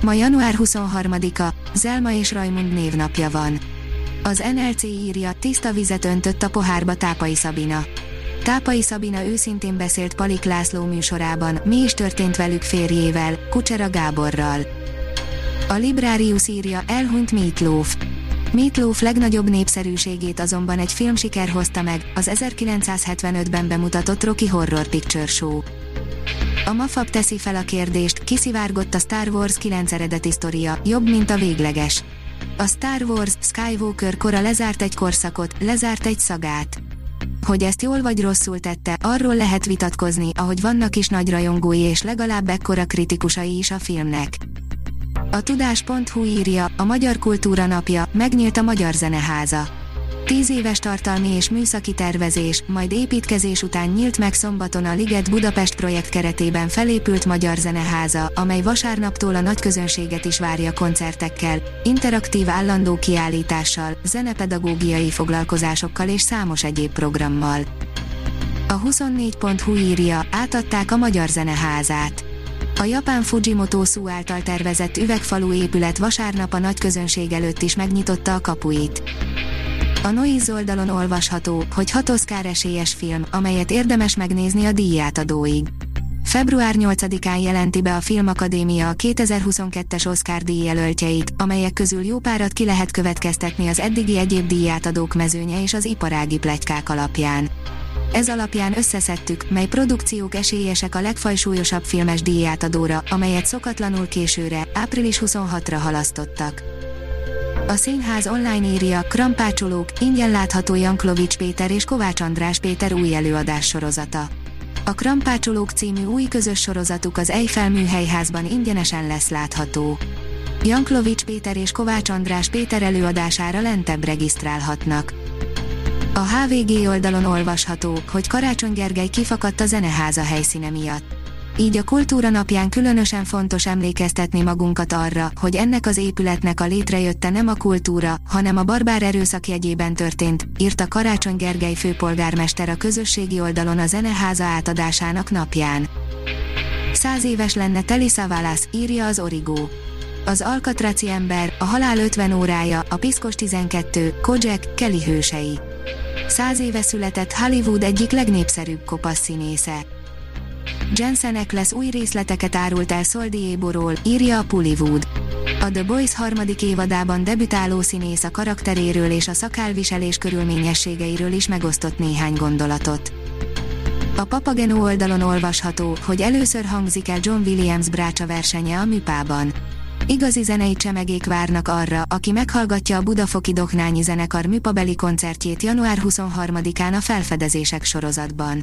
Ma január 23-a, Zelma és Rajmund névnapja van. Az NLC írja, tiszta vizet öntött a pohárba Tápai Szabina. Tápai Szabina őszintén beszélt Palik László műsorában, mi is történt velük férjével, Kucsera Gáborral. A Librarius írja, elhunyt Meatloaf. Meatloaf legnagyobb népszerűségét azonban egy filmsiker hozta meg, az 1975-ben bemutatott Rocky Horror Picture Show. A Mafab teszi fel a kérdést, kiszivárgott a Star Wars 9 eredeti sztoria, jobb, mint a végleges. A Star Wars Skywalker kora lezárt egy korszakot, lezárt egy szagát. Hogy ezt jól vagy rosszul tette, arról lehet vitatkozni, ahogy vannak is nagy rajongói és legalább ekkora kritikusai is a filmnek. A tudás.hu írja, a Magyar Kultúra Napja, megnyílt a Magyar Zeneháza. Tíz éves tartalmi és műszaki tervezés, majd építkezés után nyílt meg szombaton a Liget Budapest projekt keretében felépült Magyar Zeneháza, amely vasárnaptól a nagy közönséget is várja koncertekkel, interaktív állandó kiállítással, zenepedagógiai foglalkozásokkal és számos egyéb programmal. A 24.hu írja, átadták a Magyar Zeneházát. A japán Fujimoto Su által tervezett üvegfalú épület vasárnap a nagy közönség előtt is megnyitotta a kapuit. A Noiz oldalon olvasható, hogy hat Oscar esélyes film, amelyet érdemes megnézni a díjátadóig. Február 8-án jelenti be a Filmakadémia a 2022-es Oscar díjjelöltjeit, amelyek közül jó párat ki lehet következtetni az eddigi egyéb díjátadók mezőnye és az iparági plegykák alapján. Ez alapján összeszedtük, mely produkciók esélyesek a legfajsúlyosabb filmes díjátadóra, amelyet szokatlanul későre, április 26-ra halasztottak. A színház online írja, krampácsolók, ingyen látható Janklovics Péter és Kovács András Péter új előadás sorozata. A Krampácsolók című új közös sorozatuk az Eiffel műhelyházban ingyenesen lesz látható. Janklovics Péter és Kovács András Péter előadására lentebb regisztrálhatnak. A HVG oldalon olvasható, hogy Karácsony Gergely kifakadt a zeneháza helyszíne miatt. Így a kultúra napján különösen fontos emlékeztetni magunkat arra, hogy ennek az épületnek a létrejötte nem a kultúra, hanem a barbár erőszak jegyében történt, írta Karácsony Gergely főpolgármester a közösségi oldalon a zeneháza átadásának napján. Száz éves lenne Teli Savalas, írja az Origo. Az Alkatraci ember, a halál 50 órája, a Piszkos 12, Kojak, Kelly hősei. Száz éve született Hollywood egyik legnépszerűbb kopasz színésze. Jensen Ackles új részleteket árult el Szoldiéborról, írja a Pullywood. A The Boys harmadik évadában debütáló színész a karakteréről és a szakálviselés körülményességeiről is megosztott néhány gondolatot. A Papageno oldalon olvasható, hogy először hangzik el John Williams brácsa versenye a műpában. Igazi zenei csemegék várnak arra, aki meghallgatja a Budafoki Doknányi Zenekar műpabeli koncertjét január 23-án a Felfedezések sorozatban.